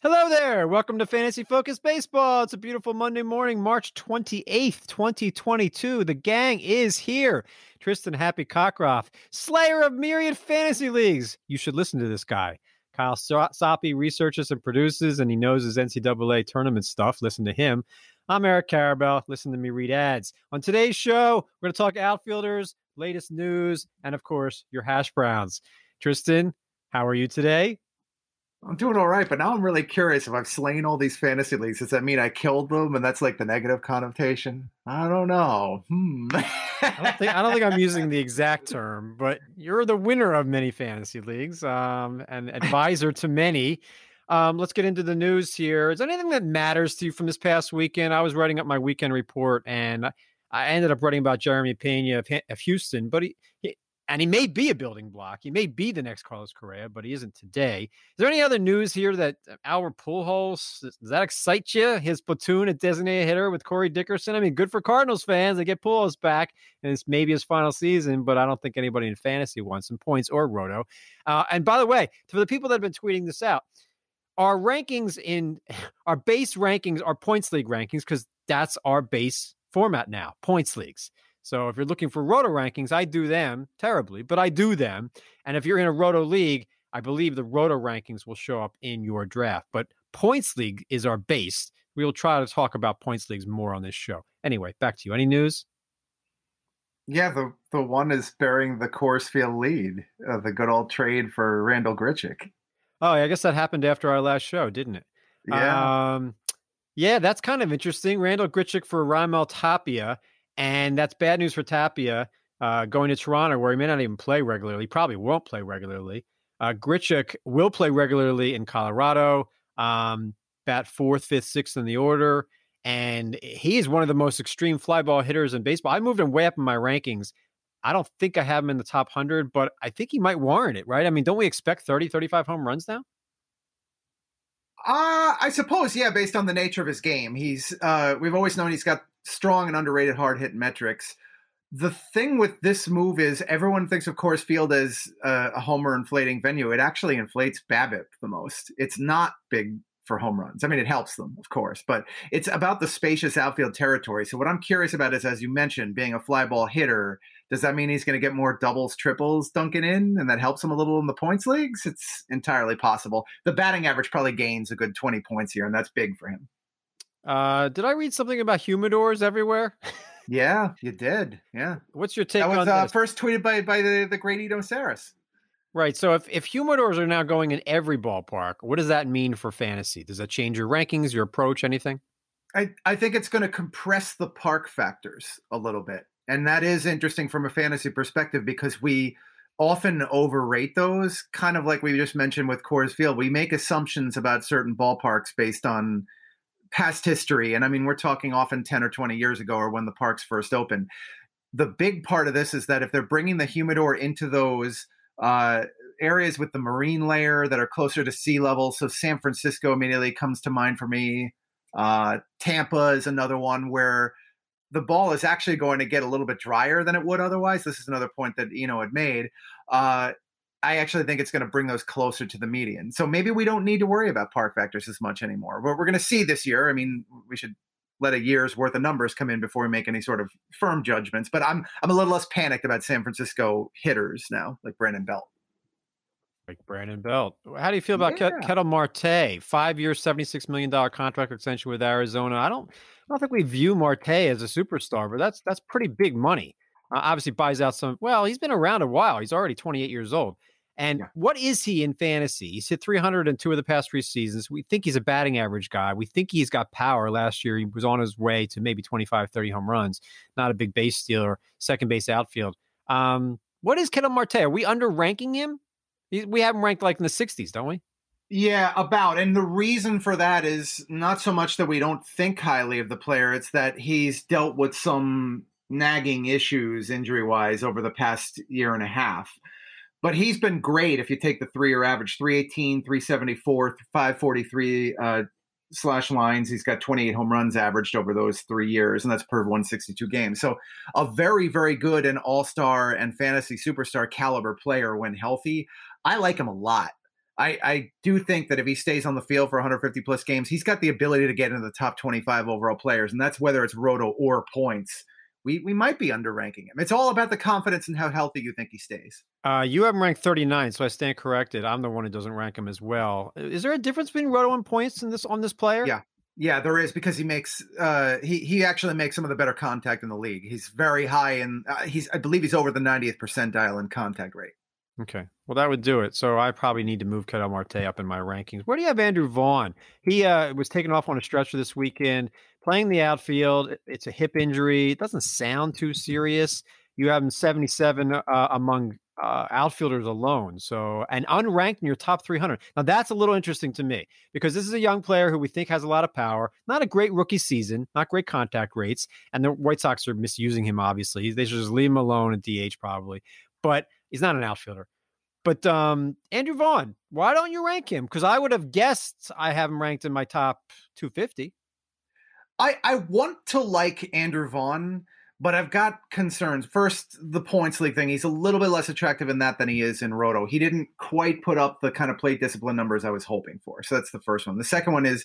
Hello there. Welcome to Fantasy Focus Baseball. It's a beautiful Monday morning, March 28th, 2022. The gang is here. Tristan Happy Cockcroft, slayer of myriad fantasy leagues. You should listen to this guy. Kyle Soppe researches and produces, and he knows his NCAA tournament stuff. Listen to him. I'm Eric Karabell. Listen to me read ads. On today's show, we're going to talk outfielders, latest news, and of course, your hash browns. Tristan, how are you today? I'm doing all right, but now I'm really curious if I've slain all these fantasy leagues. Does that mean I killed them, and that's like the negative connotation? I don't know. Hmm. I don't think I don't think I'm using the exact term, but you're the winner of many fantasy leagues, um, and advisor to many. Um, let's get into the news here. Is there anything that matters to you from this past weekend? I was writing up my weekend report, and I ended up writing about Jeremy Pena of, of Houston, but he, he and he may be a building block. He may be the next Carlos Correa, but he isn't today. Is there any other news here that uh, Albert Pujols does that excite you? His platoon at designated hitter with Corey Dickerson. I mean, good for Cardinals fans. They get Pujols back, and it's maybe his final season. But I don't think anybody in fantasy wants some points or roto. Uh, and by the way, for the people that have been tweeting this out, our rankings in our base rankings are points league rankings because that's our base format now, points leagues. So if you're looking for roto rankings, I do them terribly, but I do them. And if you're in a roto league, I believe the roto rankings will show up in your draft. But points league is our base. We will try to talk about points leagues more on this show. Anyway, back to you. Any news? Yeah, the the one is bearing the Coors Field lead, uh, the good old trade for Randall Grichuk. Oh, I guess that happened after our last show, didn't it? Yeah. Um, yeah, that's kind of interesting. Randall Grichuk for Raimel Tapia. And that's bad news for Tapia uh, going to Toronto, where he may not even play regularly. Probably won't play regularly. Uh, Grichuk will play regularly in Colorado, um, bat fourth, fifth, sixth in the order. And he is one of the most extreme fly ball hitters in baseball. I moved him way up in my rankings. I don't think I have him in the top 100, but I think he might warrant it, right? I mean, don't we expect 30, 35 home runs now? Uh, I suppose, yeah, based on the nature of his game. He's uh, we've always known he's got strong and underrated hard hit metrics. The thing with this move is everyone thinks of Coors Field as a, a homer inflating venue. It actually inflates BABIP the most. It's not big for home runs. I mean, it helps them, of course, but it's about the spacious outfield territory. So what I'm curious about is, as you mentioned, being a fly ball hitter, does that mean he's going to get more doubles, triples dunking in, and that helps him a little in the points leagues? It's entirely possible. The batting average probably gains a good 20 points here, and that's big for him. Uh, did I read something about humidors everywhere? yeah, you did. Yeah. What's your take on that was, on uh, this? First tweeted by by the, the great Eno Sarris. Right. So if, if humidors are now going in every ballpark, what does that mean for fantasy? Does that change your rankings, your approach, anything? I, I think it's going to compress the park factors a little bit. And that is interesting from a fantasy perspective because we often overrate those, kind of like we just mentioned with Coors Field. We make assumptions about certain ballparks based on past history. And I mean, we're talking often 10 or 20 years ago or when the parks first opened. The big part of this is that if they're bringing the humidor into those uh, areas with the marine layer that are closer to sea level, so San Francisco immediately comes to mind for me. Uh, Tampa is another one where the ball is actually going to get a little bit drier than it would otherwise. This is another point that Eno had made. Uh, I actually think it's going to bring those closer to the median. So maybe we don't need to worry about park factors as much anymore. What we're going to see this year, I mean, we should let a year's worth of numbers come in before we make any sort of firm judgments. But I'm I'm a little less panicked about San Francisco hitters now, like Brandon Belt. Like Brandon Belt. How do you feel about yeah. Ketel Marte? Five year, seventy six million dollar contract extension with Arizona. I don't I don't think we view Marte as a superstar, but that's that's pretty big money. Uh, obviously buys out some. Well, he's been around a while. He's already 28 years old. And yeah. what is he in fantasy? He's hit 302 of the past three seasons. We think he's a batting average guy. We think he's got power. Last year, he was on his way to maybe 25, 30 home runs. Not a big base stealer, second base outfield. Um, what is Ketel Marte? Are we under ranking him? We have him ranked like in the 60s, don't we? Yeah, about. And the reason for that is not so much that we don't think highly of the player, it's that he's dealt with some nagging issues injury wise over the past year and a half. But he's been great if you take the three year average 318, 374, 543 uh, slash lines. He's got 28 home runs averaged over those three years, and that's per 162 games. So a very, very good and all star and fantasy superstar caliber player when healthy. I like him a lot. I, I do think that if he stays on the field for 150 plus games, he's got the ability to get into the top 25 overall players, and that's whether it's roto or points. We we might be underranking him. It's all about the confidence and how healthy you think he stays. Uh, you have him ranked 39, so I stand corrected. I'm the one who doesn't rank him as well. Is there a difference between roto and points in this on this player? Yeah. Yeah, there is because he makes uh, he he actually makes some of the better contact in the league. He's very high in uh, he's I believe he's over the 90th percentile in contact rate. Okay. Well, that would do it. So I probably need to move Ketel Marte up in my rankings. Where do you have Andrew Vaughn? He uh, was taken off on a stretcher this weekend, playing the outfield. It's a hip injury. It doesn't sound too serious. You have him 77 uh, among uh, outfielders alone. So, and unranked in your top 300. Now, that's a little interesting to me because this is a young player who we think has a lot of power. Not a great rookie season, not great contact rates. And the White Sox are misusing him, obviously. They should just leave him alone at DH, probably. But He's not an outfielder. But um, Andrew Vaughn, why don't you rank him? Because I would have guessed I have him ranked in my top 250. I, I want to like Andrew Vaughn, but I've got concerns. First, the points league thing. He's a little bit less attractive in that than he is in Roto. He didn't quite put up the kind of plate discipline numbers I was hoping for. So that's the first one. The second one is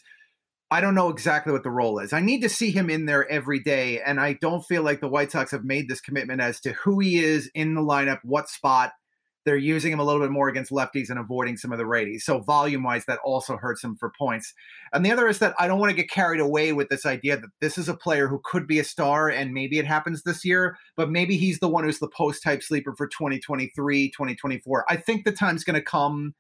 I don't know exactly what the role is. I need to see him in there every day, and I don't feel like the White Sox have made this commitment as to who he is in the lineup, what spot. They're using him a little bit more against lefties and avoiding some of the righties. So volume wise, that also hurts him for points. And the other is that I don't want to get carried away with this idea that this is a player who could be a star and maybe it happens this year, but maybe he's the one who's the post type sleeper for 2023, 2024. I think the time's going to come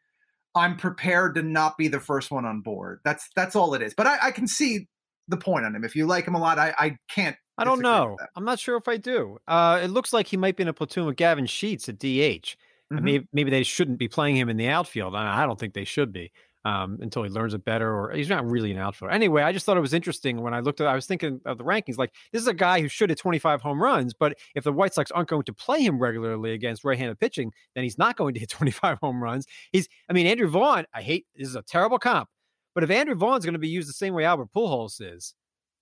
I'm prepared to not be the first one on board. That's that's all it is. But I, I can see the point on him. If you like him a lot, I, I can't. I don't know. I'm not sure if I do. Uh, it looks like he might be in a platoon with Gavin Sheets at DH. Mm-hmm. Maybe maybe they shouldn't be playing him in the outfield. I don't think they should be um, until he learns it better. Or he's not really an outfielder. Anyway, I just thought it was interesting when I looked at. I was thinking of the rankings. Like this is a guy who should hit 25 home runs, but if the White Sox aren't going to play him regularly against right-handed pitching, then he's not going to hit 25 home runs. He's. I mean, Andrew Vaughn. I hate this is a terrible comp, but if Andrew Vaughn's going to be used the same way Albert Pujols is,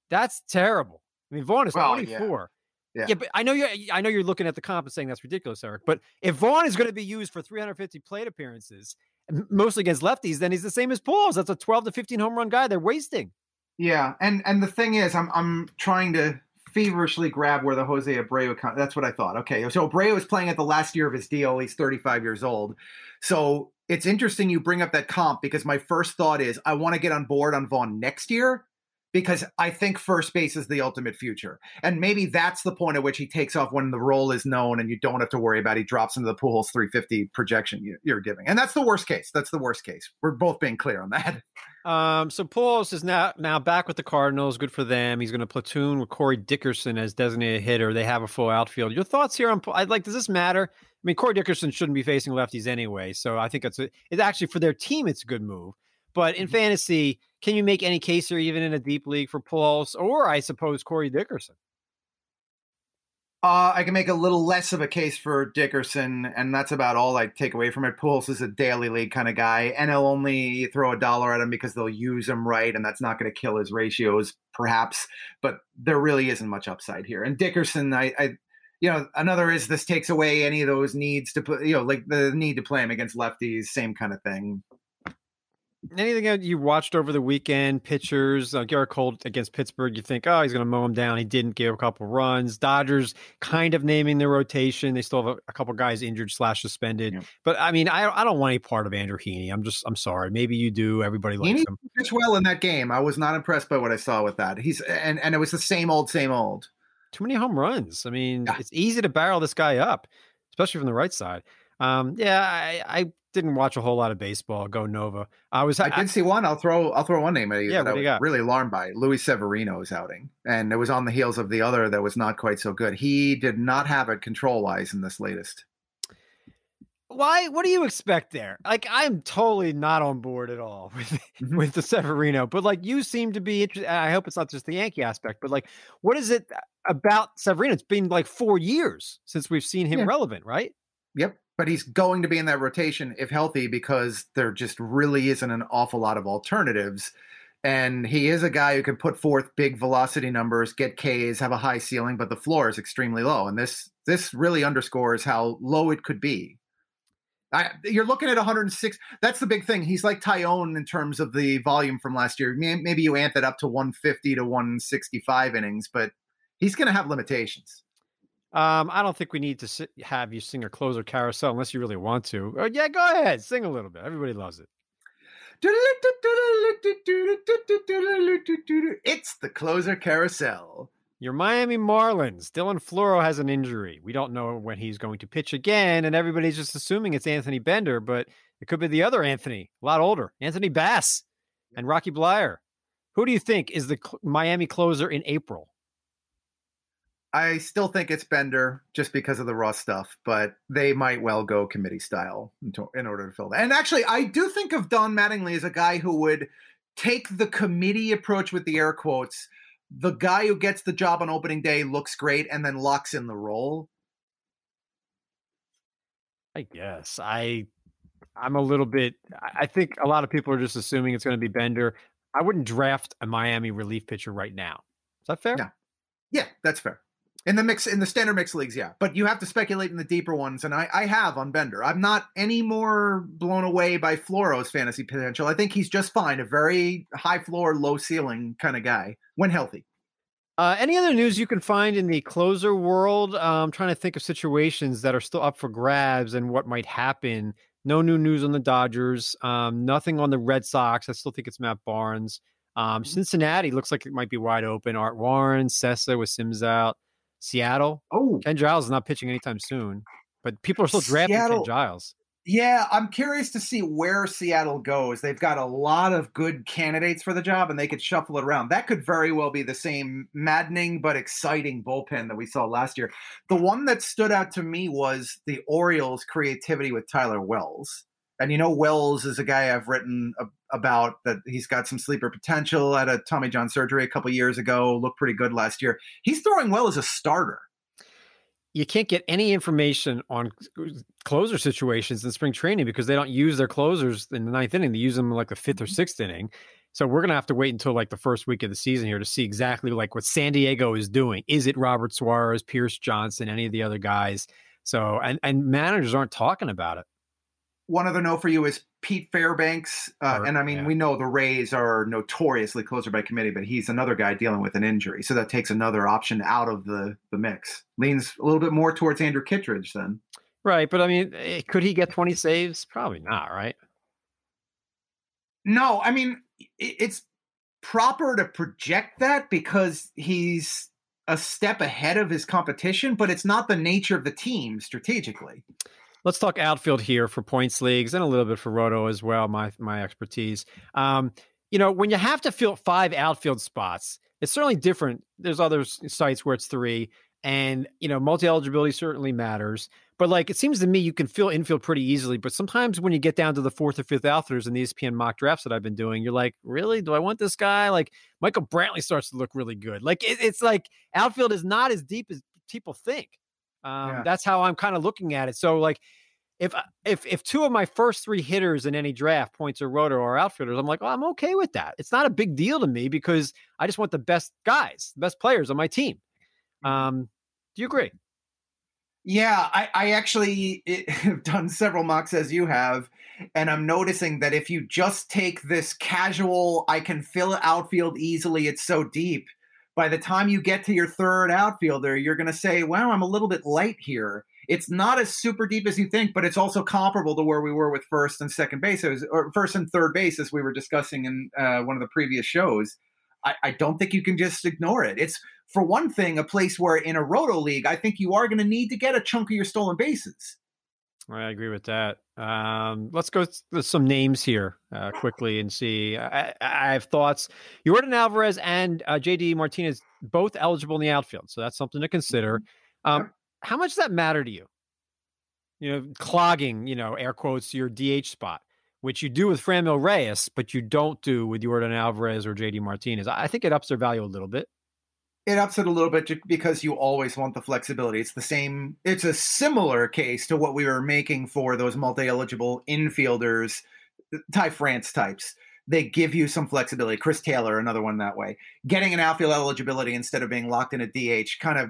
that's terrible. I mean, Vaughn is well, 24. Yeah. Yeah. but I know you're. I know you're looking at the comp and saying that's ridiculous, Eric. But if Vaughn is going to be used for 350 plate appearances, mostly against lefties, then he's the same as Pujols. That's a 12 to 15 home run guy. They're wasting. Yeah, and and the thing is, I'm I'm trying to feverishly grab where the Jose Abreu. Con- that's what I thought. Okay, so Abreu is playing at the last year of his deal. He's 35 years old. So it's interesting you bring up that comp because my first thought is I want to get on board on Vaughn next year because I think first base is the ultimate future. And maybe that's the point at which he takes off when the role is known and you don't have to worry about he drops into the Pujols 350 projection you, are giving. And that's the worst case. That's the worst case. We're both being clear on that. Um, so Pujols is now now back with the Cardinals. Good for them. He's going to platoon with Corey Dickerson as designated hitter. They have a full outfield. Your thoughts here on? I'd like. Does this matter? I mean, Corey Dickerson shouldn't be facing lefties anyway. So I think it's a, it's actually for their team. It's a good move. But in mm-hmm. fantasy, can you make any case here, even in a deep league, for Pujols or I suppose Corey Dickerson? Uh, I can make a little less of a case for Dickerson, and that's about all I take away from it. Pujols is a daily league kind of guy, and he'll only throw a dollar at him because they'll use him right, and that's not going to kill his ratios, perhaps. But there really isn't much upside here. And Dickerson, I, I you know, another is this takes away any of those needs to put, you know, like the need to play him against lefties, same kind of thing. Anything that you watched over the weekend? Pitchers, uh, Gerrit Cole against Pittsburgh. You think, oh, he's going to mow him down. He didn't give a couple runs. Dodgers kind of naming their rotation. They still have a, a couple guys injured slash suspended. But I mean, I, I don't want any part of Andrew Heaney. I'm just, I'm sorry. Maybe you do. Everybody likes Heaney him. Pitched well in that game. I was not impressed by what I saw with that. He's and and it was the same old, same old. Too many home runs. I mean, yeah. it's easy to barrel this guy up, especially from the right side. Um, yeah, I, I didn't watch a whole lot of baseball. Go Nova. I was. I, I did see one. I'll throw. I'll throw one name at you. Yeah, that I was really alarmed by Luis Severino's outing, and it was on the heels of the other that was not quite so good. He did not have it control wise in this latest. Why? What do you expect there? Like, I'm totally not on board at all with mm-hmm. with the Severino, but like you seem to be interested. I hope it's not just the Yankee aspect, but like, what is it about Severino? It's been like four years since we've seen him yeah. relevant, right? Yep but he's going to be in that rotation if healthy because there just really isn't an awful lot of alternatives. And he is a guy who can put forth big velocity numbers, get Ks, have a high ceiling, but the floor is extremely low. And this this really underscores how low it could be. I, you're looking at 106. That's the big thing. He's like Taillon in terms of the volume from last year. Maybe you amp it up to 150 to 165 innings, but he's going to have limitations. Um, I don't think we need to sit, have you sing a closer carousel unless you really want to. Oh, yeah, go ahead, sing a little bit. Everybody loves it. It's the closer carousel. Your Miami Marlins. Dylan Floro has an injury. We don't know when he's going to pitch again, and everybody's just assuming it's Anthony Bender, but it could be the other Anthony, a lot older, Anthony Bass and Rocky Bleier. Who do you think is the Miami closer in April? I still think it's Bender just because of the raw stuff, but they might well go committee style in order to fill that. And actually, I do think of Don Mattingly as a guy who would take the committee approach with the air quotes the guy who gets the job on opening day looks great and then locks in the role? I guess I I'm a little bit I think a lot of people are just assuming it's going to be Bender. I wouldn't draft a Miami relief pitcher right now. Is that fair? Yeah. Yeah, that's fair. In the mix in the standard mix leagues, yeah. But you have to speculate in the deeper ones, and I, I have on Bender. I'm not any more blown away by Floro's fantasy potential. I think he's just fine, a very high floor, low ceiling kind of guy when healthy. Uh, any other news you can find in the closer world? Uh, I'm trying to think of situations that are still up for grabs and what might happen. No new news on the Dodgers. Um, nothing on the Red Sox. I still think it's Matt Barnes. Um, mm-hmm. Cincinnati looks like it might be wide open. Art Warren, Cessa with Sims out. Seattle. Oh, Ken Giles is not pitching anytime soon, but people are still drafting Seattle. Ken Giles. Yeah, I'm curious to see where Seattle goes. They've got a lot of good candidates for the job, and they could shuffle it around. That could very well be the same maddening but exciting bullpen that we saw last year. The one that stood out to me was the Orioles' creativity with Tyler Wells. And you know, Wells is a guy I've written about that he's got some sleeper potential. at a Tommy John surgery a couple years ago, looked pretty good last year. He's throwing well as a starter you can't get any information on closer situations in spring training because they don't use their closers in the ninth inning. They use them in like the 5th or mm-hmm. sixth inning. So we're gonna have to wait until like the first week of the season here to see exactly like what San Diego is doing. Is it Robert Suarez, Pierce Johnson, any of the other guys? So and and managers aren't talking about it. One other note for you is Pete Fairbanks, uh, or, and I mean yeah. we know the Rays are notoriously closer by committee, but he's another guy dealing with an injury, so that takes another option out of the the mix. Leans a little bit more towards Andrew Kittredge then. Right, but I mean, eh, could he get twenty saves? Probably not, right? No, I mean it's proper to project that because he's a step ahead of his competition, but it's not the nature of the team strategically. Let's talk outfield here for points leagues and a little bit for roto as well. My my expertise. Um, you know, when you have to fill five outfield spots, it's certainly different. There's other sites where it's three, and you know, multi eligibility certainly matters. But like, it seems to me you can fill infield pretty easily. But sometimes when you get down to the fourth or fifth outfielders in the ESPN mock drafts that I've been doing, you're like, really? Do I want this guy? Like, Michael Brantley starts to look really good. Like, it, it's like outfield is not as deep as people think. Um, yeah. That's how I'm kind of looking at it. So like, if uh, if if two of my first three hitters in any draft, points or roto or outfielders, I'm like, oh, I'm okay with that. It's not a big deal to me because I just want the best guys, the best players on my team. Mm-hmm. Um, do you agree? Yeah, I, I actually have done several mocks as you have, and I'm noticing that if you just take this casual, I can fill outfield easily, it's so deep by the time you get to your third outfielder, you're going to say, wow, I'm a little bit light here. It's not as super deep as you think, but it's also comparable to where we were with first and second base, or first and third base, as we were discussing in uh, one of the previous shows. I, I don't think you can just ignore it. It's, for one thing, a place where in a roto league, I think you are going to need to get a chunk of your stolen bases. I agree with that. Um, let's go with some names here uh, quickly and see. I, I, have thoughts. Yordan Alvarez and uh, JD Martinez both eligible in the outfield, so that's something to consider. Mm-hmm. Um, how much does that matter to you? You know, clogging, you know, air quotes, your DH spot, which you do with Franmil Reyes, but you don't do with Yordan Alvarez or JD Martinez. I think it ups their value a little bit it ups it a little bit because you always want the flexibility. It's the same, it's a similar case to what we were making for those multi eligible infielders, Ty France types. They give you some flexibility. Chris Taylor, another one that way. Getting an outfield eligibility instead of being locked in a DH kind of,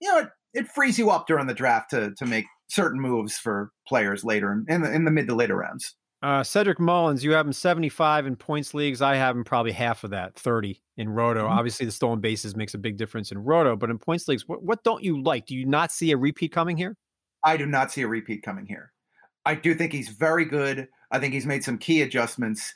you know, it, it frees you up during the draft to, to make certain moves for players later in, in the in the mid to later rounds. Uh, Cedric Mullins, you have him 75 in points leagues. I have him probably half of that, 30 in Roto. Mm-hmm. Obviously, the stolen bases makes a big difference in Roto, but in points leagues, what, what don't you like? Do you not see a repeat coming here? I do not see a repeat coming here. I do think he's very good. I think he's made some key adjustments.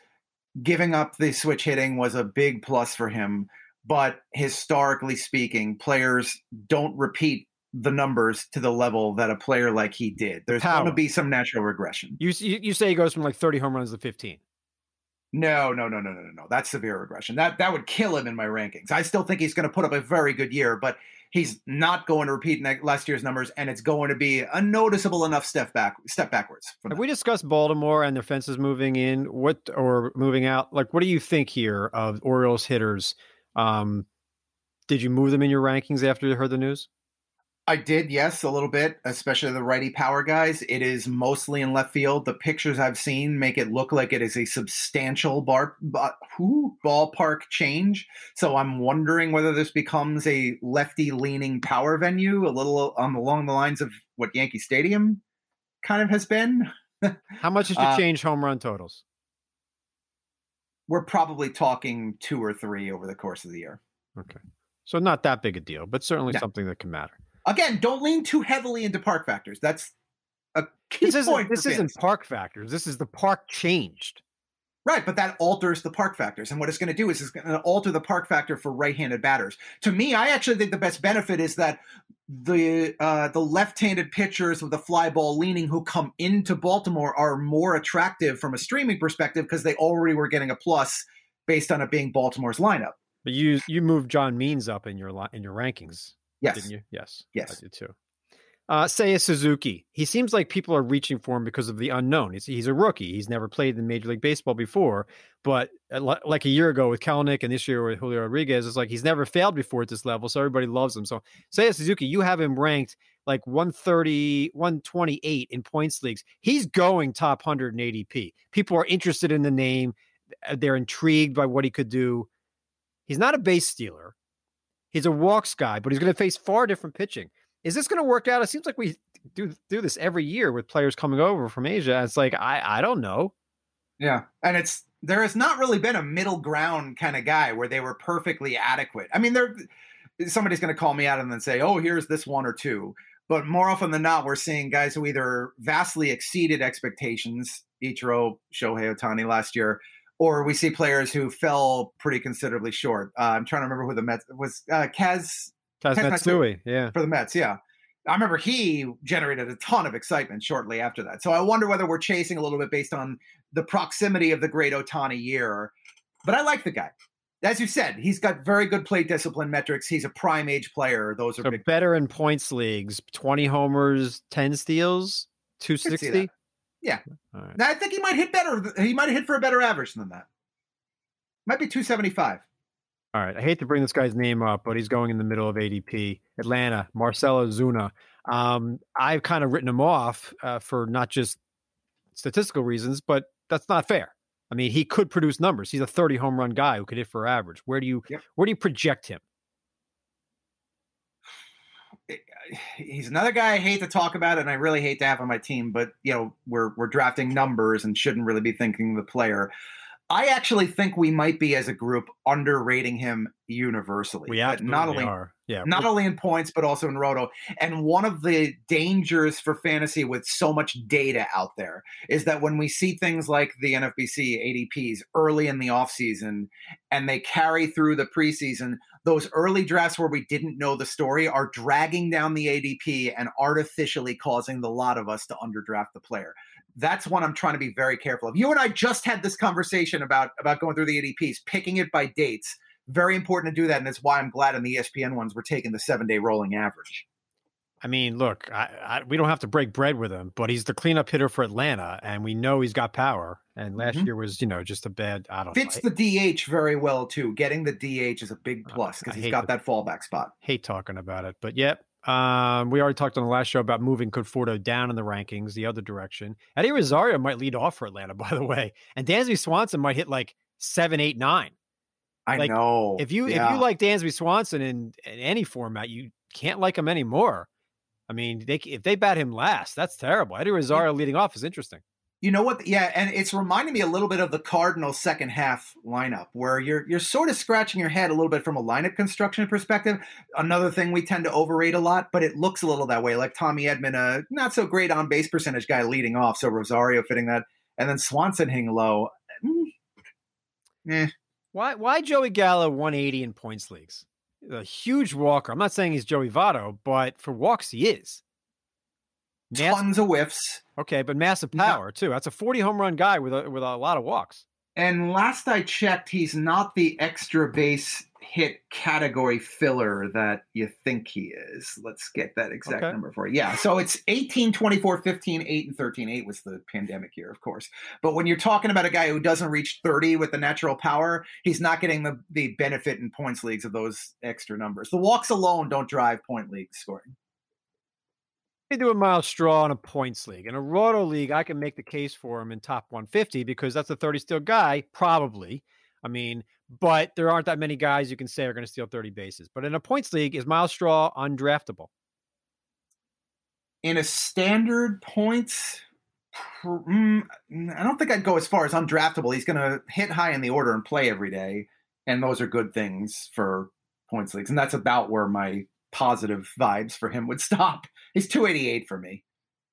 Giving up the switch hitting was a big plus for him, but historically speaking, players don't repeat the numbers to the level that a player like he did. There's going to be some natural regression. You, you say he goes from like 30 home runs to 15. No, no, no, no, no, no. That's severe regression. That that would kill him in my rankings. I still think he's going to put up a very good year, but he's not going to repeat last year's numbers, and it's going to be a noticeable enough step back, step backwards. Have we discussed Baltimore and their fences moving in? What or moving out? Like, what do you think here of Orioles hitters? Um, did you move them in your rankings after you heard the news? I did, yes, a little bit, especially the righty power guys. It is mostly in left field. The pictures I've seen make it look like it is a substantial bar, bar whoo, ballpark change. So I'm wondering whether this becomes a lefty leaning power venue, a little um, along the lines of what Yankee Stadium kind of has been. How much did you uh, change home run totals? We're probably talking two or three over the course of the year. Okay. So not that big a deal, but certainly something that can matter. Again, don't lean too heavily into park factors. That's a key this point. Isn't, this isn't park factors. This is the park changed. Right, but that alters the park factors. And what it's going to do is it's going to alter the park factor for right-handed batters. To me, I actually think the best benefit is that the uh, the left-handed pitchers with the fly ball leaning who come into Baltimore are more attractive from a streaming perspective because they already were getting a plus based on it being Baltimore's lineup. But you you moved John Means up in your in your rankings. Yes. Didn't you? Yes. Yes. I did too. Uh, Seiya Suzuki. He seems like people are reaching for him because of the unknown. He's, he's a rookie. He's never played in Major League Baseball before. But uh, like a year ago with Kelenic and this year with Julio Rodriguez, it's like he's never failed before at this level. So everybody loves him. So Seiya Suzuki, you have him ranked like 130, 128 in points leagues. He's going top 100 in ADP. People are interested in the name. They're intrigued by what he could do. He's not a base stealer. He's a walks guy, but he's going to face far different pitching. Is this going to work out? It seems like we do do this every year with players coming over from Asia. It's like I I don't know. Yeah, and it's there has not really been a middle ground kind of guy where they were perfectly adequate. I mean, there somebody's going to call me out and then say, "Oh, here's this one or two. But more often than not, we're seeing guys who either vastly exceeded expectations. Ichiro Shohei Ohtani last year, or we see players who fell pretty considerably short. Uh, I'm trying to remember who the Mets was. Uh, Kaz Kaz, Kaz Matsui, yeah, for the Mets, yeah. I remember he generated a ton of excitement shortly after that. So I wonder whether we're chasing a little bit based on the proximity of the great Ohtani year. But I like the guy. As you said, he's got very good plate discipline metrics. He's a prime age player. Those are so big. better in points leagues. Twenty homers, ten steals, two sixty. Yeah. Right. Now, I think he might hit better. He might hit for a better average than that. Might be 275. All right. I hate to bring this guy's name up, but he's going in the middle of ADP. Atlanta, Marcell Ozuna. Um, I've kind of written him off uh, for not just statistical reasons, but that's not fair. I mean, he could produce numbers. He's a 30 home run guy who could hit for average. Where do you yep. where do you project him? He's another guy I hate to talk about and I really hate to have on my team, but you know, we're we're drafting numbers and shouldn't really be thinking the player. I actually think we might be as a group underrating him universally. We not only are. Yeah. Not only in points but also in roto. And one of the dangers for fantasy with so much data out there is that when we see things like the NFBC ADPs early in the offseason and they carry through the preseason, those early drafts where we didn't know the story are dragging down the ADP and artificially causing the lot of us to underdraft the player that's one I'm trying to be very careful of. You and I just had this conversation about about going through the ADPs, picking it by dates. Very important to do that, and it's why I'm glad in the ESPN ones we're taking the seven day rolling average. I mean, look, I, I, we don't have to break bread with him, but he's the cleanup hitter for Atlanta, and we know he's got power. And last mm-hmm. year was, you know, just a bad. I don't fits know. the DH very well too. Getting the DH is a big plus because he's got the, that fallback spot. Hate talking about it, but yep, um, we already talked on the last show about moving Conforto down in the rankings, the other direction. Eddie Rosario might lead off for Atlanta, by the way, and Dansby Swanson might hit like seven, eight, nine. I like, know. If you yeah. if you like Dansby Swanson in, in any format, you can't like him anymore. I mean, they if they bat him last, that's terrible. Eddie Rosario leading off is interesting. You know what? Yeah, and it's reminding me a little bit of the Cardinals' second half lineup, where you're you're sort of scratching your head a little bit from a lineup construction perspective. Another thing we tend to overrate a lot, but it looks a little that way. Like Tommy Edman, a not so great on base percentage guy leading off, so Rosario fitting that, and then Swanson hitting low. Mm, eh. Why why Joey Gallo 180 in points leagues? A huge walker. I'm not saying he's Joey Votto, but for walks he is. Mass- tons of whiffs. Okay, but massive power yeah. too. That's a 40 home run guy with a, with a lot of walks. And last I checked, he's not the extra base hit category filler that you think he is. Let's get that exact okay. number for you. Yeah, so it's 18, 24, 15, 8, and 13. 8 was the pandemic year, of course. But when you're talking about a guy who doesn't reach 30 with the natural power, he's not getting the, the benefit in points leagues of those extra numbers. The walks alone don't drive point league scoring They do a Myles Straw in a points league. In a roto league, I can make the case for him in top 150 because that's a 30 steal guy, probably. I mean, but there aren't that many guys you can say are going to steal 30 bases. But in a points league, is Myles Straw undraftable? In a standard points, mm, I don't think I'd go as far as undraftable. He's going to hit high in the order and play every day. And those are good things for points leagues. And that's about where my positive vibes for him would stop. He's 288 for me.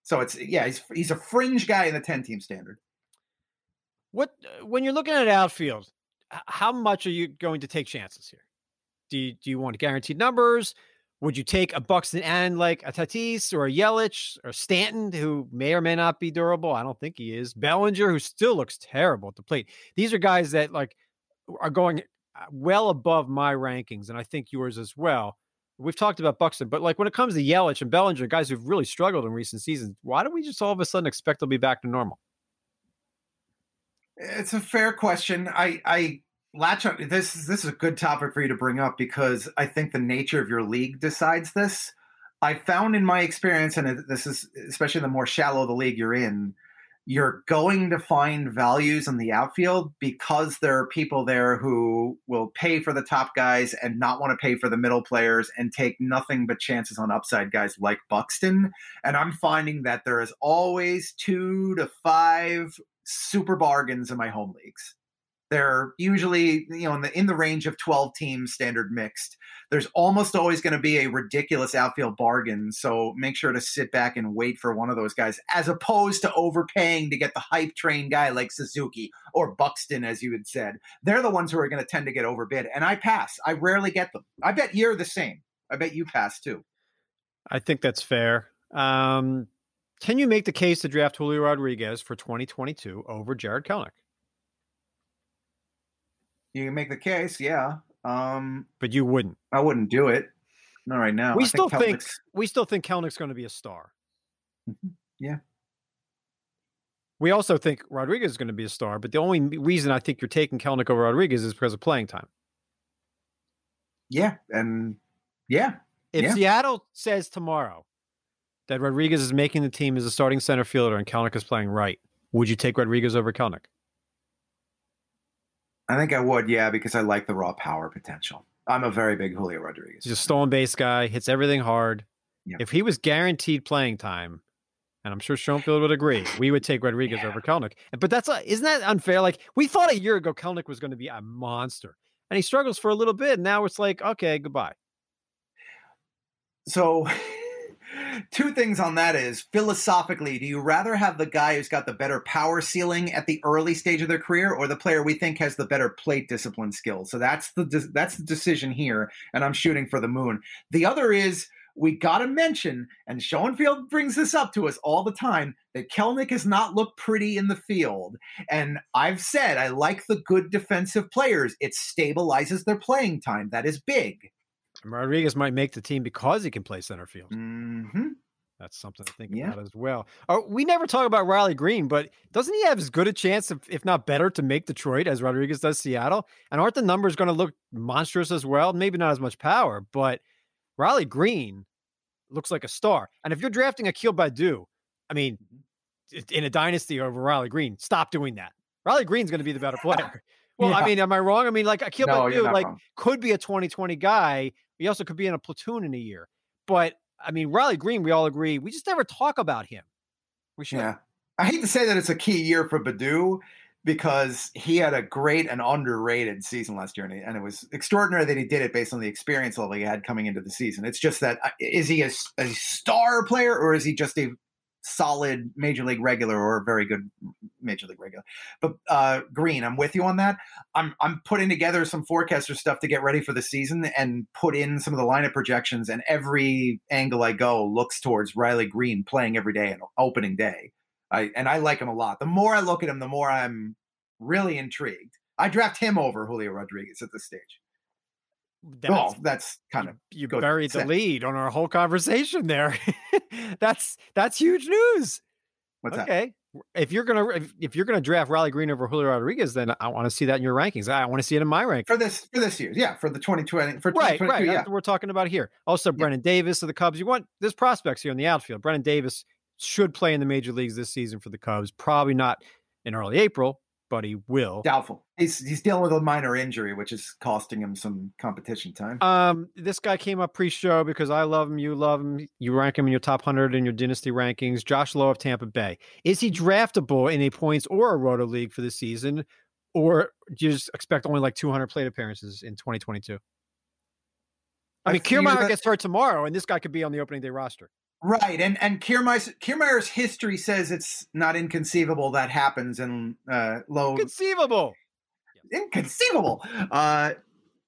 So it's yeah, he's he's a fringe guy in the 10 team standard. What when you're looking at outfield, how much are you going to take chances here? Do you, do you want guaranteed numbers? Would you take a Buxton and like a Tatis or a Yelich or Stanton, who may or may not be durable? I don't think he is. Bellinger, who still looks terrible at the plate. These are guys that like are going uh, well above my rankings, and I think yours as well. We've talked about Buxton, but like when it comes to Yelich and Bellinger, guys who've really struggled in recent seasons, why do we just all of a sudden expect they'll be back to normal? It's a fair question. I I latch on this. This is a good topic for you to bring up because I think the nature of your league decides this. I found in my experience, and this is especially the more shallow the league you're in, you're going to find values in the outfield because there are people there who will pay for the top guys and not want to pay for the middle players and take nothing but chances on upside guys like Buxton. And I'm finding that there is always two to five super bargains in my home leagues. They're usually, you know, in the in the range of 12 teams standard mixed. There's almost always going to be a ridiculous outfield bargain. So make sure to sit back and wait for one of those guys, as opposed to overpaying to get the hype train guy like Suzuki or Buxton, as you had said. They're the ones who are going to tend to get overbid. And I pass. I rarely get them. I bet you're the same. I bet you pass too. I think that's fair. Um, can you make the case to draft Julio Rodriguez for 2022 over Jarred Kelenic? You can make the case, yeah. Um, but you wouldn't. I wouldn't do it. Not right now. We I still think, think we still think Kelenic's going to be a star. Mm-hmm. Yeah. We also think Rodriguez is going to be a star, but the only reason I think you're taking Kelenic over Rodriguez is because of playing time. Yeah, and yeah. If yeah. Seattle says tomorrow that Rodriguez is making the team as a starting center fielder and Kelenic is playing right, would you take Rodriguez over Kelenic? I think I would, yeah, because I like the raw power potential. I'm a very big Julio Rodriguez. He's a stolen base guy, hits everything hard. If he was guaranteed playing time, and I'm sure Schoenfield would agree, we would take Rodriguez yeah. over Kelenic. But that's uh, isn't that unfair? Like we thought a year ago Kelenic was going to be a monster, and he struggles for a little bit. And now it's like, okay, goodbye. So two things on that is philosophically, do you rather have the guy who's got the better power ceiling at the early stage of their career, or the player we think has the better plate discipline skills? So that's the that's the decision here, and I'm shooting for the moon. The other is we got to mention, and Schoenfield brings this up to us all the time, that Kelenic has not looked pretty in the field. And I've said I like the good defensive players. It stabilizes their playing time. That is big. Rodriguez might make the team because he can play center field. Mm-hmm. That's something to think yeah. about as well. Oh, we never talk about Riley Greene, but doesn't he have as good a chance, if, if not better, to make Detroit as Rodriguez does Seattle? And aren't the numbers going to look monstrous as well? Maybe not as much power, but Riley Greene looks like a star. And if you're drafting Akil Baddoo, I mean, mm-hmm. in a dynasty over Riley Greene, stop doing that. Riley Greene's going to be the better player. Well, yeah. I mean, am I wrong? I mean, like Akil no, Baddoo, like wrong. could be a 2020 guy. He also could be in a platoon in a year. But I mean, Riley Greene, we all agree, we just never talk about him. We should. Yeah. I hate to say that it's a key year for Baddoo because he had a great and underrated season last year, and, it was extraordinary that he did it based on the experience level he had coming into the season. It's just that uh, he a, a star player or is he just a solid major league regular or a very good major league regular. But uh, Greene, I'm with you on that. I'm I'm putting together some forecaster stuff to get ready for the season and put in some of the lineup projections. And every angle I go looks towards Riley Greene playing every day and opening day. I and I like him a lot. The more I look at him, the more I'm really intrigued. I draft him over Julio Rodriguez at this stage. That's, oh, that's kind of you buried the lead on our whole conversation there. that's that's huge news. What's okay. That? If you're gonna if, if, you're gonna draft Riley Greene over Julio Rodriguez, then I want to see that in your rankings. I want to see it in my rankings for this for this year. Yeah, for the 2020 for right, right. Yeah. We're talking about here. Also, yeah. Brennen Davis of the Cubs. You want there's prospects here in the outfield. Brennen Davis should play in the major leagues this season for the Cubs. Probably not in early April, but he will. Doubtful. He's he's dealing with a minor injury, which is costing him some competition time. Um, this guy came up pre-show because I love him, you love him, you rank him in your top hundred in your dynasty rankings. Josh Lowe of Tampa Bay. Is he draftable in a points or a roto league for the season, or do you just expect only like 200 plate appearances in 2022? I, I mean, Kiermaier gets hurt tomorrow, and this guy could be on the opening day roster. Right, and and Kiermaier's, Kiermaier's history says it's not inconceivable that happens in uh, low. Inconceivable. Inconceivable. Uh,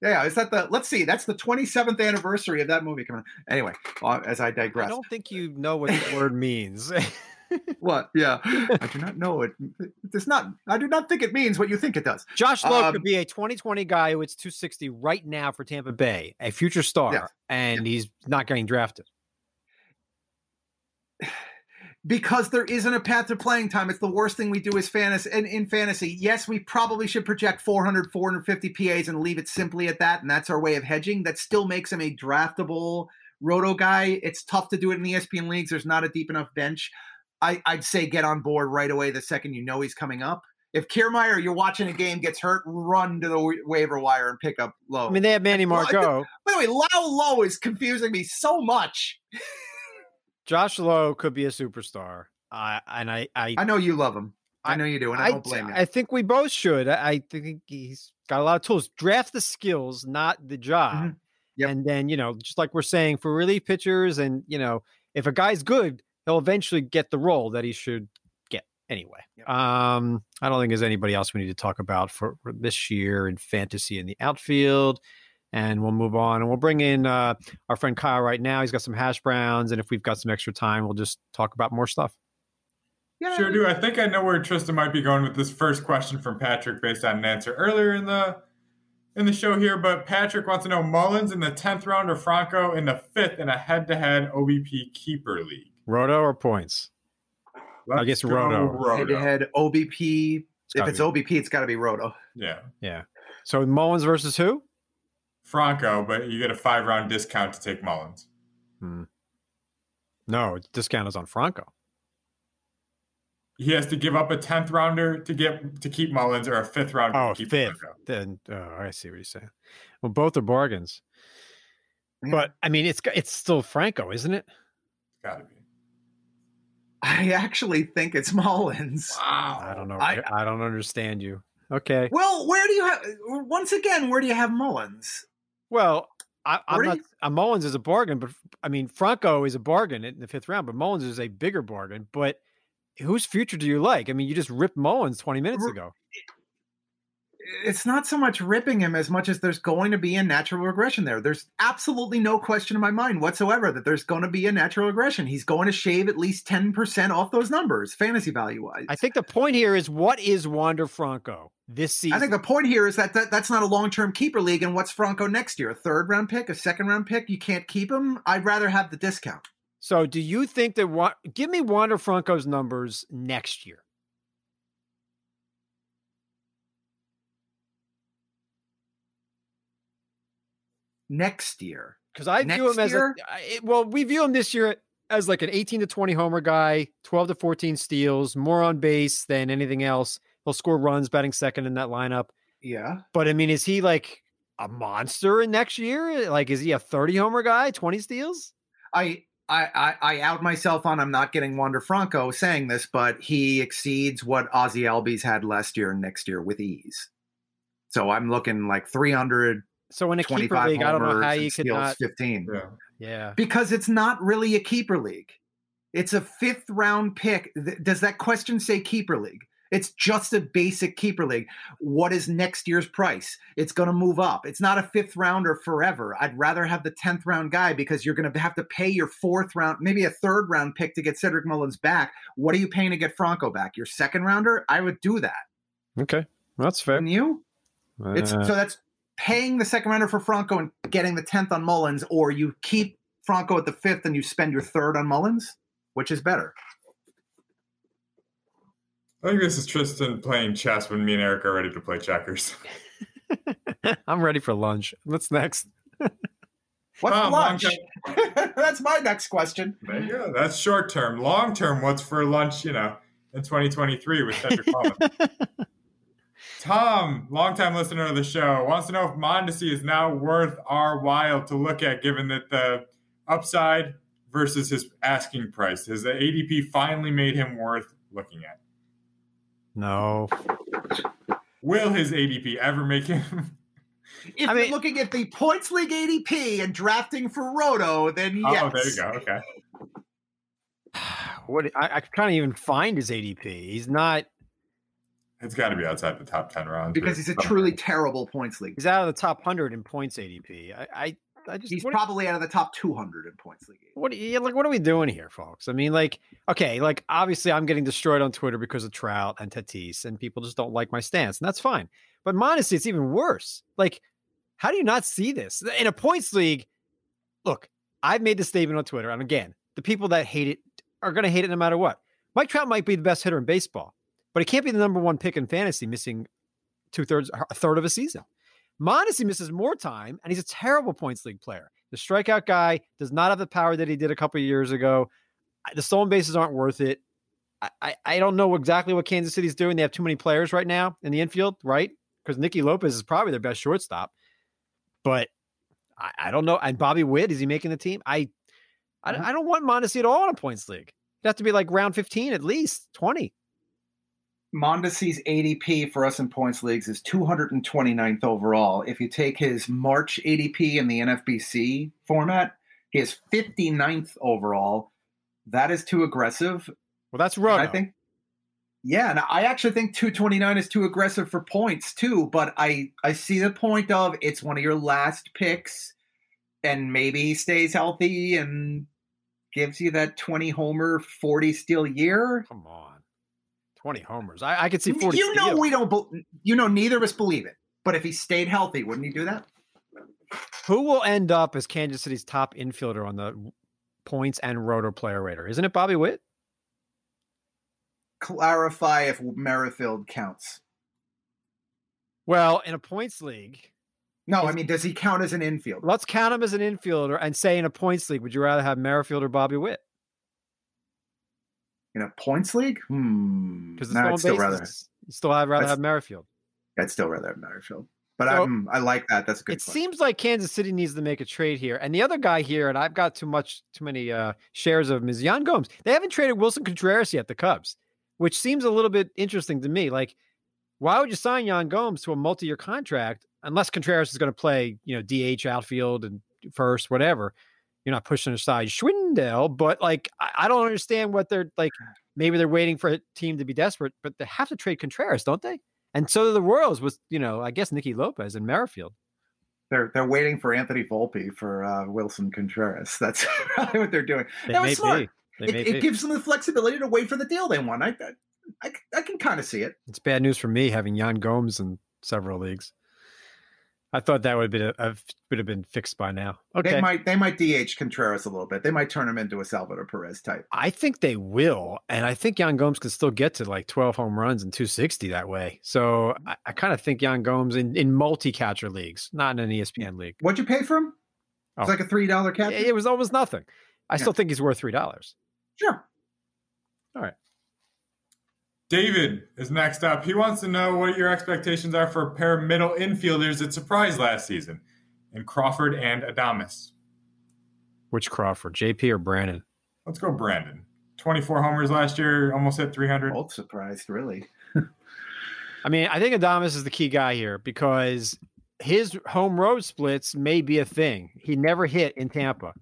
yeah, is that the? Let's see. That's the 27th anniversary of that movie coming. Anyway, well, as I digress, I don't think you know what the word means. what? Yeah, I do not know it. It does not. I do not think it means what you think it does. Josh Lowe um, could be a 2020 guy who is 260 right now for Tampa Bay, a future star, yes. and he's not getting drafted because there isn't a path to playing time. It's the worst thing we do is fantasy and in fantasy. Yes, we probably should project 400, 450 PAs and leave it simply at that, and that's our way of hedging. That still makes him a draftable roto guy. It's tough to do it in the ESPN leagues. There's not a deep enough bench. I, would say get on board right away the second you know he's coming up. If Kiermaier, you're watching a game, gets hurt, run to the waiver wire and pick up Lowe. I mean, they have Manny Margot. By the way, Lau Lowe is confusing me so much. Josh Lowe could be a superstar. Uh, and I, I, I know you love him. I know you do, and I, I don't blame you. I think we both should. I, think he's got a lot of tools. Draft the skills, not the job. Mm-hmm. Yep. And then, you know, just like we're saying for relief pitchers, and you know, if a guy's good, he'll eventually get the role that he should get anyway. Yep. Um, I don't think there's anybody else we need to talk about for, for this year in fantasy in the outfield and we'll move on and we'll bring in uh, our friend Kyle right now. He's got some hash browns, and if we've got some extra time, we'll just talk about more stuff. Yeah. Sure do. I think I know where Tristan might be going with this first question from Patrick based on an answer earlier in the in the show here. But Patrick wants to know Mullins in the tenth round or Franco in the fifth in a head-to-head OBP keeper league. Roto or points? Let's I guess Roto. Head-to-head OBP. If it's be. OBP, it's got to be Roto. Yeah. Yeah. So Mullins versus who? Franco, but you get a five round discount to take Mullins. Hmm. No, discount is on Franco. He has to give up a tenth rounder to get to keep Mullins, or a fifth rounder oh, to keep fifth. Franco. Then oh, I see what you're saying. Well, both are bargains. Yeah. But I mean, it's it's still Franco, isn't it? Got to be. I actually think it's Mullins. Wow. I don't know. I, I don't understand you. Okay. Well, where do you have? Once again, where do you have Mullins? Well, I, am not. Uh, Mullins is a bargain, but I mean Franco is a bargain in the fifth round, but Mullins is a bigger bargain. But whose future do you like? I mean, you just ripped Mullins 20 minutes ago it's not so much ripping him as much as there's going to be a natural regression there. There's absolutely no question in my mind whatsoever that there's going to be a natural regression. He's going to shave at least 10% off those numbers, fantasy value wise. I think the point here is what is Wander Franco this season? I think the point here is that, that that's not a long term keeper league. And what's Franco next year? A third round pick, a second round pick? You can't keep him. I'd rather have the discount. So, do you think that give me Wander Franco's numbers next year? Next year. Because I next view him as year? a well, we view him this year as like an 18 to 20 homer guy, 12 to 14 steals, more on base than anything else. He'll score runs, batting second in that lineup. Yeah. But I mean, is he like a monster in next year? Like, is he a 30 homer guy, 20 steals? I I, I, I out myself on I'm not getting Wander Franco saying this, but he exceeds what Ozzie Albies had last year and next year with ease. So I'm looking like 300. So in a keeper league, I don't know how you could not 15. Yeah. yeah. Because it's not really a keeper league. It's a fifth round pick. Does that question say keeper league? It's just a basic keeper league. What is next year's price? It's going to move up. It's not a fifth rounder forever. I'd rather have the 10th round guy because you're going to have to pay your fourth round, maybe a third round pick to get Cedric Mullins back. What are you paying to get Franco back? Your second rounder? I would do that. Okay. That's fair. And you? Uh, it's so that's paying the second rounder for Franco and getting the 10th on Mullins, or you keep Franco at the fifth and you spend your third on Mullins? Which is better? I think this is Tristan playing chess when me and Eric are ready to play checkers. I'm ready for lunch. What's next? What's um, lunch? That's my next question. There you go. That's short term. Long term, what's for lunch, you know, in 2023 with Cedric Tom, longtime listener of the show, wants to know if Mondesi is now worth our while to look at, given that the upside versus his asking price. Has the ADP finally made him worth looking at? No. Will his ADP ever make him? if I mean, you're looking at the points league ADP and drafting for Roto, then yes. Oh, there you go. Okay. What I, I can't even find his ADP. He's not. It's got to be outside the top ten rounds because he's a truly terrible points league. He's out of the top hundred in points ADP. I, I I just he's probably out of the top 200 in points league. What you, like what are we doing here, folks? I mean, like, okay, like obviously I'm getting destroyed on Twitter because of Trout and Tatis, and people just don't like my stance, and that's fine. But honestly, it's even worse. Like, how do you not see this in a points league? Look, I've made the statement on Twitter, and again, the people that hate it are going to hate it no matter what. Mike Trout might be the best hitter in baseball, but he can't be the number one pick in fantasy, missing two thirds, a third of a season. Mondesi misses more time, and he's a terrible points league player. The strikeout guy does not have the power that he did a couple years ago. The stolen bases aren't worth it. I, I, I don't know exactly what Kansas City's doing. They have too many players right now in the infield, right? Because Nicky Lopez is probably their best shortstop. But I, I, don't know. And Bobby Witt, is he making the team? I I, mm-hmm. I don't want Mondesi at all in a points league. You have to be like round 15 at least, 20. Mondesi's ADP for us in points leagues is 229th overall. If you take his March ADP in the NFBC format, he is 59th overall. That is too aggressive. Well, that's right. I think. Yeah, and I actually think 229 is too aggressive for points too. But I I see the point of it's one of your last picks, and maybe he stays healthy and gives you that 20 homer, 40 steal year. Come on. 20 homers. I, I could see 40. You know, steals. we don't, you know, neither of us believe it. But if he stayed healthy, wouldn't he do that? Who will end up as Kansas City's top infielder on the points and Roto player rater? Isn't it Bobby Witt? Clarify if Merrifield counts. Well, in a points league. No, I mean, does he count as an infielder? Let's count him as an infielder and say in a points league, would you rather have Merrifield or Bobby Witt? In a points league? Hmm. Because no, I'd still rather. You still have rather have Merrifield. I'd still rather have Merrifield. But so, I'm, I like that. That's a good. It point. seems like Kansas City needs to make a trade here, and the other guy here, and I've got too much, too many uh, shares of him is Yan Gomes. They haven't traded Willson Contreras yet, the Cubs, which seems a little bit interesting to me. Like, why would you sign Yan Gomes to a multi-year contract unless Contreras is going to play, you know, DH outfield and first, whatever? You're not pushing aside Schwindel, but like I, I don't understand what they're like. Maybe they're waiting for a team to be desperate, but they have to trade Contreras, don't they? And so do the Royals with you know, I guess Nicky Lopez and Merrifield. They're they're waiting for Anthony Volpe for uh, Willson Contreras. That's probably what they're doing. They that was smart. It, it gives them the flexibility to wait for the deal they want. I I, I can kind of see it. It's bad news for me having Yan Gomes in several leagues. I thought that would have been a, would have been fixed by now. Okay, they might they might DH Contreras a little bit. They might turn him into a Salvador Perez type. I think they will, and I think Yan Gomes can still get to like twelve home runs and two sixty that way. So I, I kind of think Yan Gomes in in multi catcher leagues, not in an ESPN league. What'd you pay for him? It's oh. like a three dollar catcher. It was almost nothing. I yeah. still think he's worth three dollars. Sure. All right. David is next up. He wants to know what your expectations are for a pair of middle infielders that surprised last season in Crawford and Adames. Which Crawford, JP or Brandon? Let's go Brandon. 24 homers last year, almost hit 300. Both surprised, really. I mean, I think Adames is the key guy here because his home road splits may be a thing. He never hit in Tampa.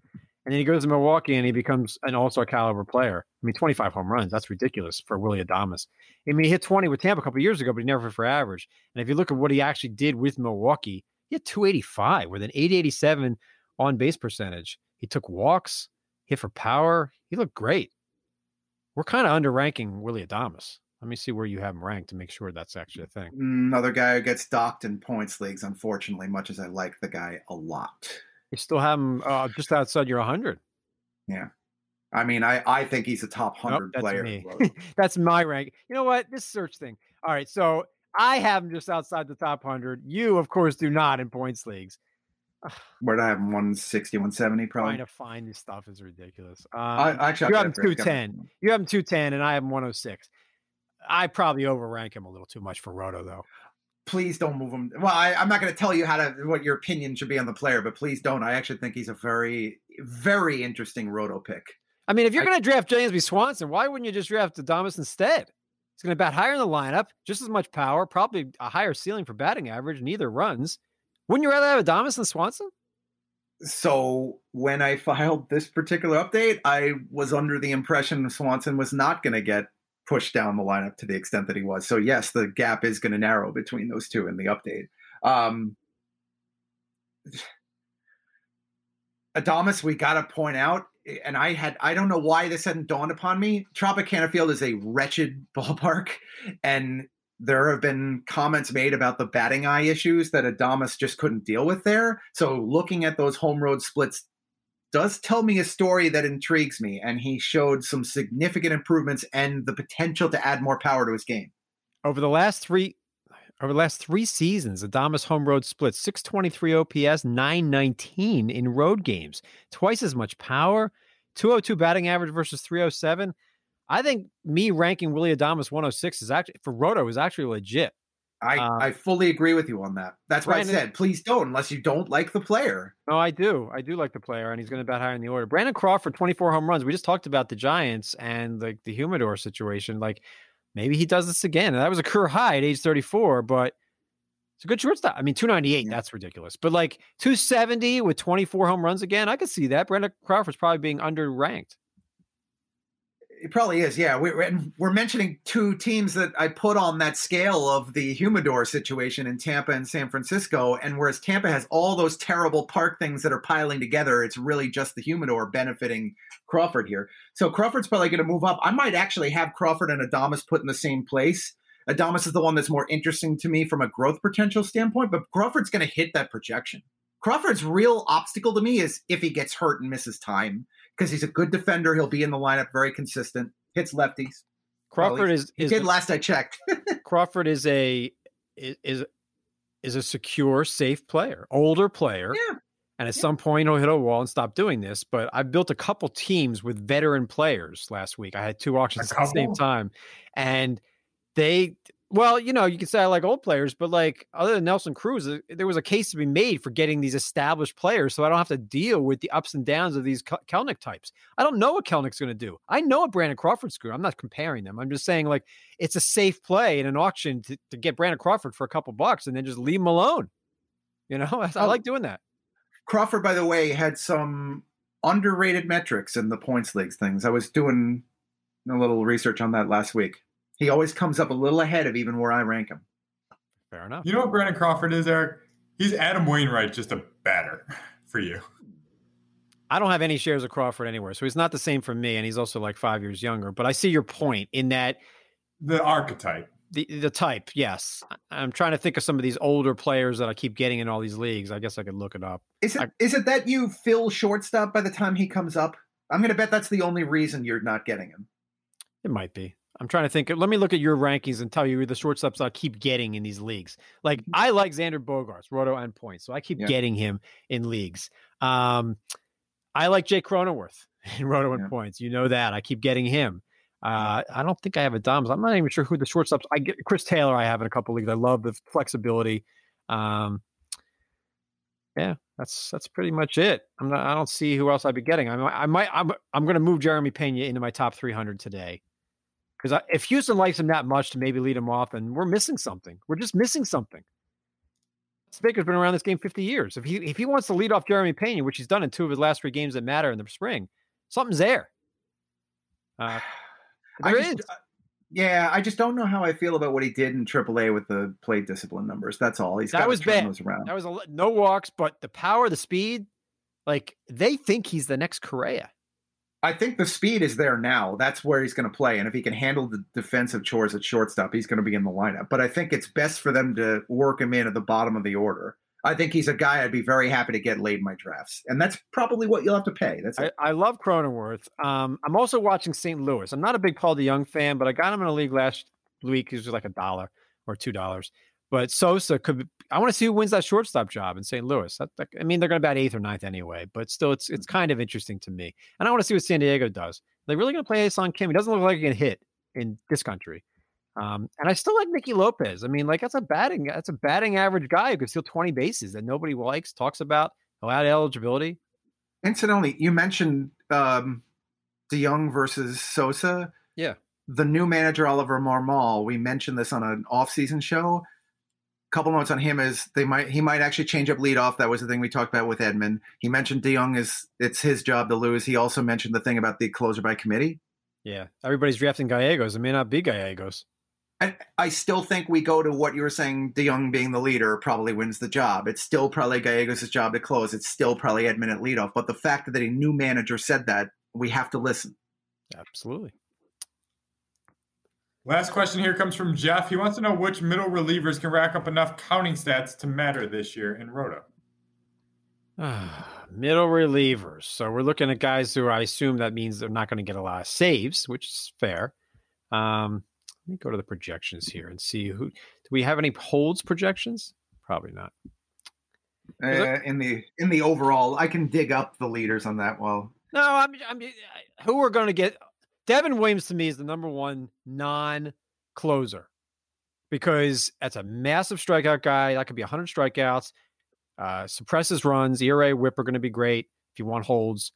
And then he goes to Milwaukee and he becomes an all star caliber player. I mean, 25 home runs, that's ridiculous for Willy Adames. I mean, he hit 20 with Tampa a couple years ago, but he never hit for average. And if you look at what he actually did with Milwaukee, he had 285 with an 887 on base percentage. He took walks, hit for power. He looked great. We're kind of underranking Willy Adames. Let me see where you have him ranked to make sure that's actually a thing. Another guy who gets docked in points leagues, unfortunately, much as I like the guy a lot. You still have him uh, just outside your 100. Yeah. I mean, I, I think he's a top 100 nope, that's player. Me. that's my rank. You know what? This search thing. All right. So I have him just outside the top 100. You, of course, do not in points leagues. Where do I have him? 160, 170 probably? Trying to find this stuff is ridiculous. Um, I, actually, you have him 210. You have him 210, and I have him 106. I probably overrank him a little too much for Roto, though. Please don't move him. Well, I, I'm not going to tell you how to what your opinion should be on the player, but please don't. I actually think he's a very, very interesting Roto pick. I mean, if you're going to draft Dansby Swanson, why wouldn't you just draft Adames instead? He's going to bat higher in the lineup, just as much power, probably a higher ceiling for batting average, neither runs. Wouldn't you rather have Adames than Swanson? So when I filed this particular update, I was under the impression Swanson was not going to get pushed down the lineup to the extent that he was. So yes, the gap is going to narrow between those two in the update. Um, Adames, we got to point out, and I had I don't know why this hadn't dawned upon me. Tropicana Field is a wretched ballpark, and there have been comments made about the batting eye issues that Adames just couldn't deal with there. So looking at those home road splits does tell me a story that intrigues me, and he showed some significant improvements and the potential to add more power to his game. Over the last three over the last three seasons, Adames home road split 623 OPS, 919 in road games, twice as much power, 202 batting average versus 307. I think me ranking Willy Adames 106 is actually for Roto is actually legit. I, uh, I fully agree with you on that. That's Brandon, why I said please don't unless you don't like the player. No, I do. I do like the player, and he's going to bat higher in the order. Brandon Crawford, 24 home runs. We just talked about the Giants and like the humidor situation. Like maybe he does this again. And that was a career high at age 34, but it's a good shortstop. I mean, 298, yeah. that's ridiculous. But like 270 with 24 home runs again, I could see that. Brandon Crawford's probably being underranked. It probably is. Yeah, we're we're mentioning two teams that I put on that scale of the humidor situation in Tampa and San Francisco, and whereas Tampa has all those terrible park things that are piling together, it's really just the humidor benefiting Crawford here. So Crawford's probably going to move up. I might actually have Crawford and Adames put in the same place. Adames is the one that's more interesting to me from a growth potential standpoint, but Crawford's going to hit that projection. Crawford's real obstacle to me is if he gets hurt and misses time because he's a good defender. He'll be in the lineup, very consistent, hits lefties. Crawford well, is, is did last I checked. Crawford is a is is a secure, safe player, older player. Yeah. And at yeah. some point, he'll hit a wall and stop doing this. But I built a couple teams with veteran players last week. I had two auctions at the same time, and they well, you know, you can say I like old players, but like other than Nelson Cruz, uh, there was a case to be made for getting these established players, so I don't have to deal with the ups and downs of these Kelenic types. I don't know what Kelenic's going to do. I know what Brandon Crawford's going. I'm not comparing them. I'm just saying like it's a safe play in an auction to, to get Brandon Crawford for a couple bucks and then just leave him alone. You know, I, I um, like doing that. Crawford, by the way, had some underrated metrics in the points leagues things. I was doing a little research on that last week he always comes up a little ahead of even where I rank him. Fair enough. You know what Brandon Crawford is, Eric? He's Adam Wainwright, just a batter for you. I don't have any shares of Crawford anywhere, so he's not the same for me, and he's also like five years younger. But I see your point in that the archetype, the the type. Yes, I'm trying to think of some of these older players that I keep getting in all these leagues. I guess I could look it up. Is it I, is it that you fill shortstop by the time he comes up? I'm going to bet that's the only reason you're not getting him. It might be. I'm trying to think. Let me look at your rankings and tell you the shortstops I keep getting in these leagues. Like mm-hmm. I like Xander Bogaerts, Roto and points, so I keep yeah. getting him in leagues. Um, I like Jake Cronenworth in Roto and yeah. points. You know that I keep getting him. Uh, I don't think I have Adames. I'm not even sure who the shortstops. I get Chris Taylor. I have in a couple leagues. I love the flexibility. Um, yeah, that's that's pretty much it. I'm not. I don't see who else I'd be getting. I might. I might I'm. I'm going to move Jeremy Pena into my top 300 today because if Houston likes him that much to maybe lead him off, and we're missing something. We're just missing something. Baker's been around this game 50 years. If he if he wants to lead off Jeremy Pena, which he's done in two of his last three games that matter in the spring, something's there. Uh, there I just, uh, yeah, I just don't know how I feel about what he did in AAA with the play discipline numbers. That's all. He's that was bad. That was a, no walks, but the power, the speed, like they think he's the next Correa. I think the speed is there now. That's where he's going to play, and if he can handle the defensive chores at shortstop, he's going to be in the lineup. But I think it's best for them to work him in at the bottom of the order. I think he's a guy I'd be very happy to get late in my drafts, and that's probably what you'll have to pay. That's I, I, love Cronenworth. Um, I'm also watching St. Louis. I'm not a big Paul DeJong fan, but I got him in a league last week. He was like a dollar or two dollars. But Sosa could. I want to see who wins that shortstop job in St. Louis. That, that, I mean, they're going to bat eighth or ninth anyway, but still, it's it's kind of interesting to me. And I want to see what San Diego does. They're really going to play Ha-Seong Kim. He doesn't look like he can hit in this country. Um, and I still like Nicky Lopez. I mean, like that's a batting that's a batting average guy who can steal 20 bases that nobody likes, talks about, allowed eligibility. Incidentally, you mentioned um DeJong versus Sosa. Yeah. The new manager Oliver Marmol, we mentioned this on an off-season show. Couple notes on him is they might he might actually change up leadoff. That was the thing we talked about with Edman. He mentioned DeJong is it's his job to lose. He also mentioned the thing about the closer by committee. Yeah, everybody's drafting Gallegos. It may not be Gallegos. I, I still think we go to what you were saying. DeJong being the leader probably wins the job. It's still probably Gallegos' job to close. It's still probably Edman at leadoff. But the fact that a new manager said that, we have to listen. Absolutely. Last question here comes from Jeff. He wants to know which middle relievers can rack up enough counting stats to matter this year in Roto. middle relievers. So we're looking at guys who I assume that means they're not going to get a lot of saves, which is fair. Um, let me go to the projections here and see who. Do we have any holds projections? Probably not. Uh, in the in the overall, I can dig up the leaders on that. Well, no, I'm. I'm who are going to get Devin Williams to me is the number one non closer because that's a massive strikeout guy. That could be 100 strikeouts. Uh, suppresses runs, ERA, WHIP are going to be great if you want holds.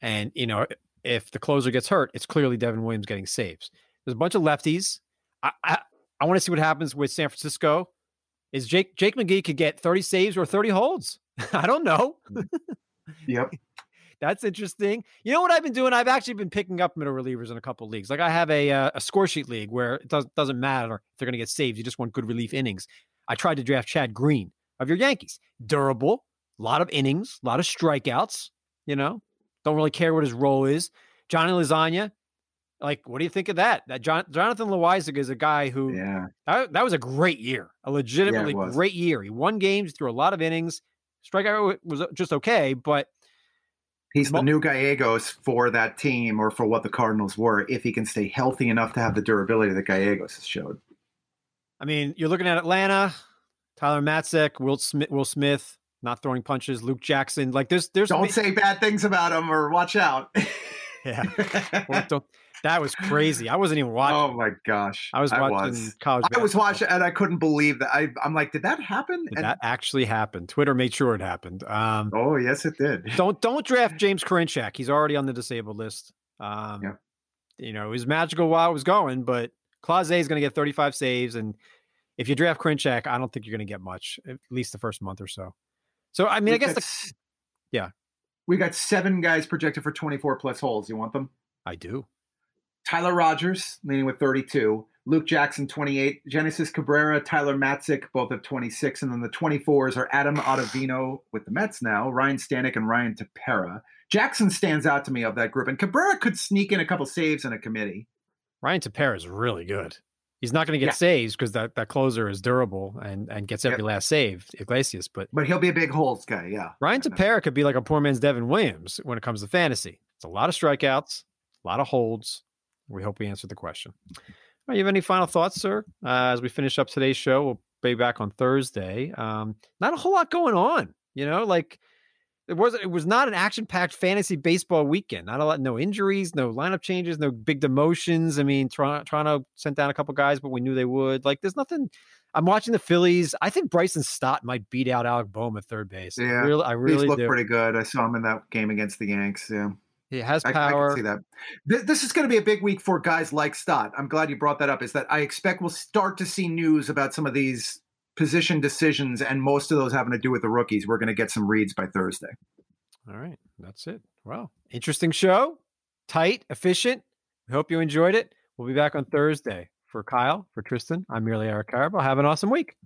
And you know, if the closer gets hurt, it's clearly Devin Williams getting saves. There's a bunch of lefties. I I, I want to see what happens with San Francisco. Is Jake Jake McGee could get 30 saves or 30 holds? I don't know. yep. That's interesting. You know what I've been doing? I've actually been picking up middle relievers in a couple leagues. Like I have a uh, a score sheet league where it does, doesn't matter if they're going to get saved. You just want good relief innings. I tried to draft Chad Green of your Yankees. Durable, a lot of innings, a lot of strikeouts. You know, don't really care what his role is. Johnny Lasagna, like, what do you think of that? That John, Jonathan Loáisiga is a guy who, yeah, that, that was a great year, a legitimately yeah, great year. He won games, threw a lot of innings. Strikeout was just okay, but he's the new Gallegos for that team or for what the Cardinals were if he can stay healthy enough to have the durability that Gallegos has showed. I mean, you're looking at Atlanta, Tyler Matzek, Will Smith, Will Smith not throwing punches, Luke Jackson. Like there's there's don't say bad things about him or watch out. yeah, don't that was crazy. I wasn't even watching. Oh my gosh! I was watching I was. college. I was watching, and I couldn't believe that. I, am like, did that happen? Did and, that actually happened. Twitter made sure it happened. Um, oh yes, it did. Don't don't draft James Karinchak. He's already on the disabled list. Um, yeah. You know, it was magical while it was going, but Clase is going to get 35 saves, and if you draft Karinchak, I don't think you're going to get much, at least the first month or so. So I mean, we I guess the, yeah, we got seven guys projected for 24 plus holds. You want them? I do. Tyler Rogers leading with 32. Luke Jackson, 28. Genesis Cabrera, Tyler Matzek, both have 26. And then the 24s are Adam Ottavino with the Mets now, Ryne Stanek, and Ryan Tepera. Jackson stands out to me of that group. And Cabrera could sneak in a couple saves in a committee. Ryan Tepera is really good. He's not going to get yeah. saves because that, that closer is durable and, and gets every yep. last save, Iglesias. But but he'll be a big holds guy, yeah. Ryan Tepera could be like a poor man's Devin Williams when it comes to fantasy. It's a lot of strikeouts, a lot of holds, we hope we answered the question. Right, you have any final thoughts, sir? Uh, as we finish up today's show, we'll be back on Thursday. Um, not a whole lot going on, you know, like it was it was not an action packed fantasy baseball weekend. Not a lot, no injuries, no lineup changes, no big demotions. I mean, Toronto, Toronto sent down a couple guys, but we knew they would. Like, there's nothing. I'm watching the Phillies. I think Bryson Stott might beat out Alec Bohm at third base. Yeah, I really, I really looked do. pretty good. I saw him in that game against the Yanks. Yeah, he has I, power. I, can see that. Th- this is going to be a big week for guys like Stott. I'm glad you brought that up. Is that I expect we'll start to see news about some of these position decisions, and most of those having to do with the rookies. We're going to get some reads by Thursday. All right, that's it. Well, interesting show, tight, efficient. We hope you enjoyed it. We'll be back on Thursday. For Kyle, for Tristan, I'm merely Eric Karabell. Have an awesome week.